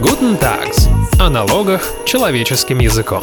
Guten Tags. О налогах человеческим языком.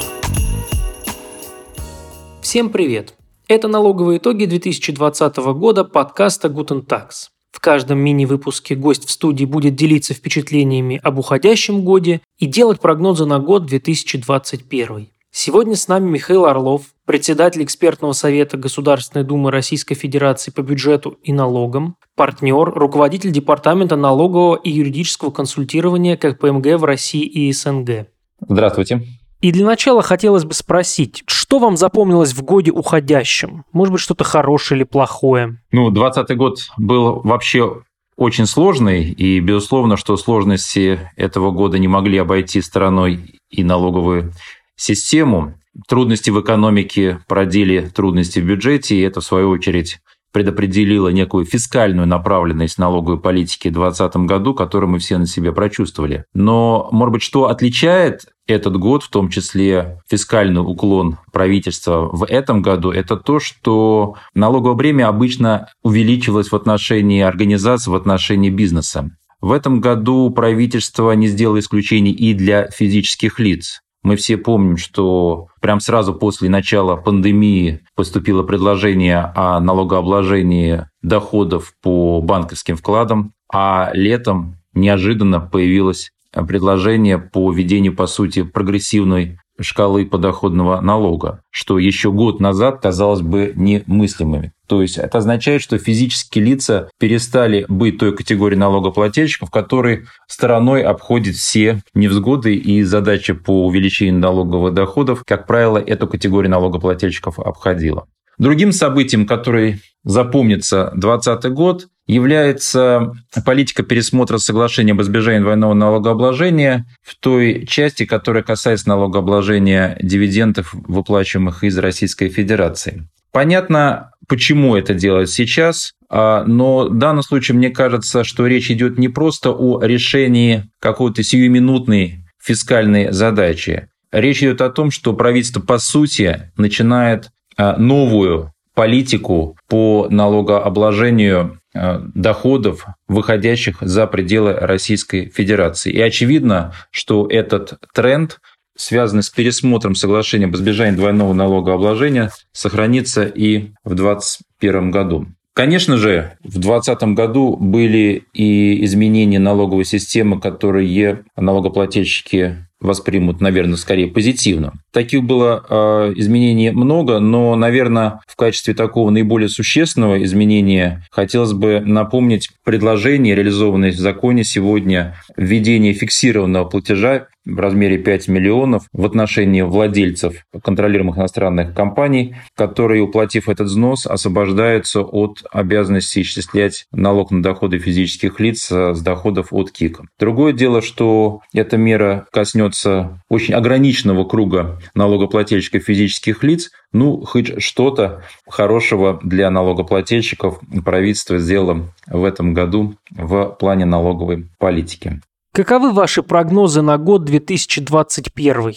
Всем привет! Это налоговые итоги 2020 года подкаста Guten Tax. В каждом мини-выпуске гость в студии будет делиться впечатлениями об уходящем годе и делать прогнозы на год 2021. Сегодня с нами Михаил Орлов, председатель экспертного совета Государственной Думы Российской Федерации по бюджету и налогам, партнер, руководитель Департамента налогового и юридического консультирования КПМГ в России и СНГ. Здравствуйте. И для начала хотелось бы спросить, что вам запомнилось в годе уходящем? Может быть, что-то хорошее или плохое? Ну, 2020 год был вообще очень сложный, и, безусловно, что сложности этого года не могли обойти стороной и налоговые систему. Трудности в экономике породили трудности в бюджете, и это, в свою очередь, предопределило некую фискальную направленность налоговой политики в 2020 году, которую мы все на себе прочувствовали. Но, может быть, что отличает этот год, в том числе фискальный уклон правительства в этом году, это то, что налоговое бремя обычно увеличивалось в отношении организаций, в отношении бизнеса. В этом году правительство не сделало исключений и для физических лиц. Мы все помним, что прямо сразу после начала пандемии поступило предложение о налогообложении доходов по банковским вкладам, а летом неожиданно появилось предложение по введению, по сути, прогрессивной шкалы подоходного налога, что еще год назад казалось бы немыслимыми. То есть это означает, что физические лица перестали быть той категорией налогоплательщиков, которые стороной обходят все невзгоды и задачи по увеличению налоговых доходов. Как правило, эту категорию налогоплательщиков обходила. Другим событием, которое запомнится 2020 год, является политика пересмотра соглашения об избежании двойного налогообложения в той части, которая касается налогообложения дивидендов, выплачиваемых из Российской Федерации. Понятно, почему это делать сейчас, а, но в данном случае мне кажется, что речь идет не просто о решении какой-то сиюминутной фискальной задачи. Речь идет о том, что правительство, по сути, начинает а, новую политику по налогообложению а, доходов, выходящих за пределы Российской Федерации. И очевидно, что этот тренд связанный с пересмотром соглашения об избежании двойного налогообложения, сохранится и в 2021 году. Конечно же, в 2020 году были и изменения налоговой системы, которые налогоплательщики воспримут, наверное, скорее позитивно. Таких было э, изменений много, но, наверное, в качестве такого наиболее существенного изменения хотелось бы напомнить предложение, реализованное в законе сегодня, введение фиксированного платежа в размере 5 миллионов в отношении владельцев контролируемых иностранных компаний, которые, уплатив этот взнос, освобождаются от обязанности исчислять налог на доходы физических лиц с доходов от КИКа. Другое дело, что эта мера коснется очень ограниченного круга налогоплательщиков физических лиц, ну, хоть что-то хорошего для налогоплательщиков правительство сделало в этом году в плане налоговой политики. Каковы ваши прогнозы на год 2021?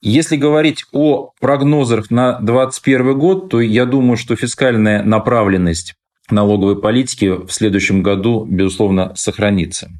Если говорить о прогнозах на 2021 год, то я думаю, что фискальная направленность налоговой политики в следующем году, безусловно, сохранится.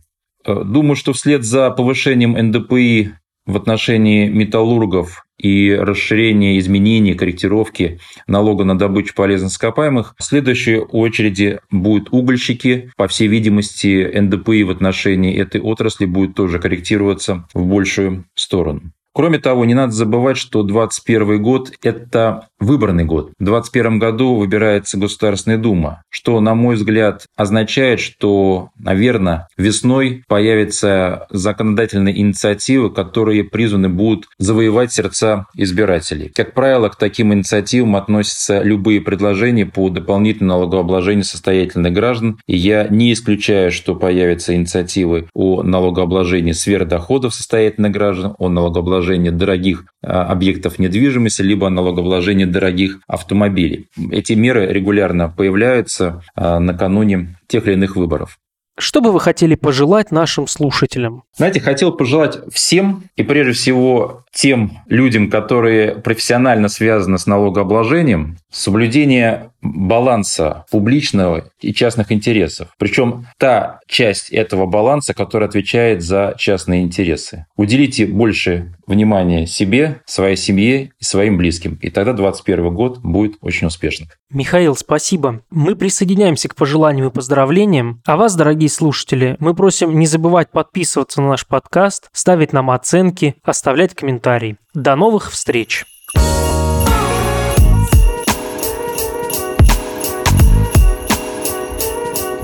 Э, думаю, что вслед за повышением НДПИ в отношении металлургов и расширение изменений, корректировки налога на добычу полезных ископаемых. В следующей очереди будут угольщики. По всей видимости, НДПИ в отношении этой отрасли будет тоже корректироваться в большую сторону. Кроме того, не надо забывать, что 2021 год – это выборный год. В 2021 году выбирается Государственная Дума, что, на мой взгляд, означает, что, наверное, весной появятся законодательные инициативы, которые призваны будут завоевать сердца избирателей. Как правило, к таким инициативам относятся любые предложения по дополнительному налогообложению состоятельных граждан. И я не исключаю, что появятся инициативы о налогообложении сверхдоходов состоятельных граждан, о налогообложении налогообложения дорогих а, объектов недвижимости, либо налогообложения дорогих автомобилей. Эти меры регулярно появляются а, накануне тех или иных выборов. Что бы вы хотели пожелать нашим слушателям? Знаете, хотел пожелать всем, и прежде всего тем людям, которые профессионально связаны с налогообложением, соблюдение баланса публичного и частных интересов. Причем та часть этого баланса, которая отвечает за частные интересы. Уделите больше внимания себе, своей семье и своим близким. И тогда 2021 год будет очень успешным. Михаил, спасибо. Мы присоединяемся к пожеланиям и поздравлениям. А вас, дорогие слушатели, мы просим не забывать подписываться на наш подкаст, ставить нам оценки, оставлять комментарии. До новых встреч!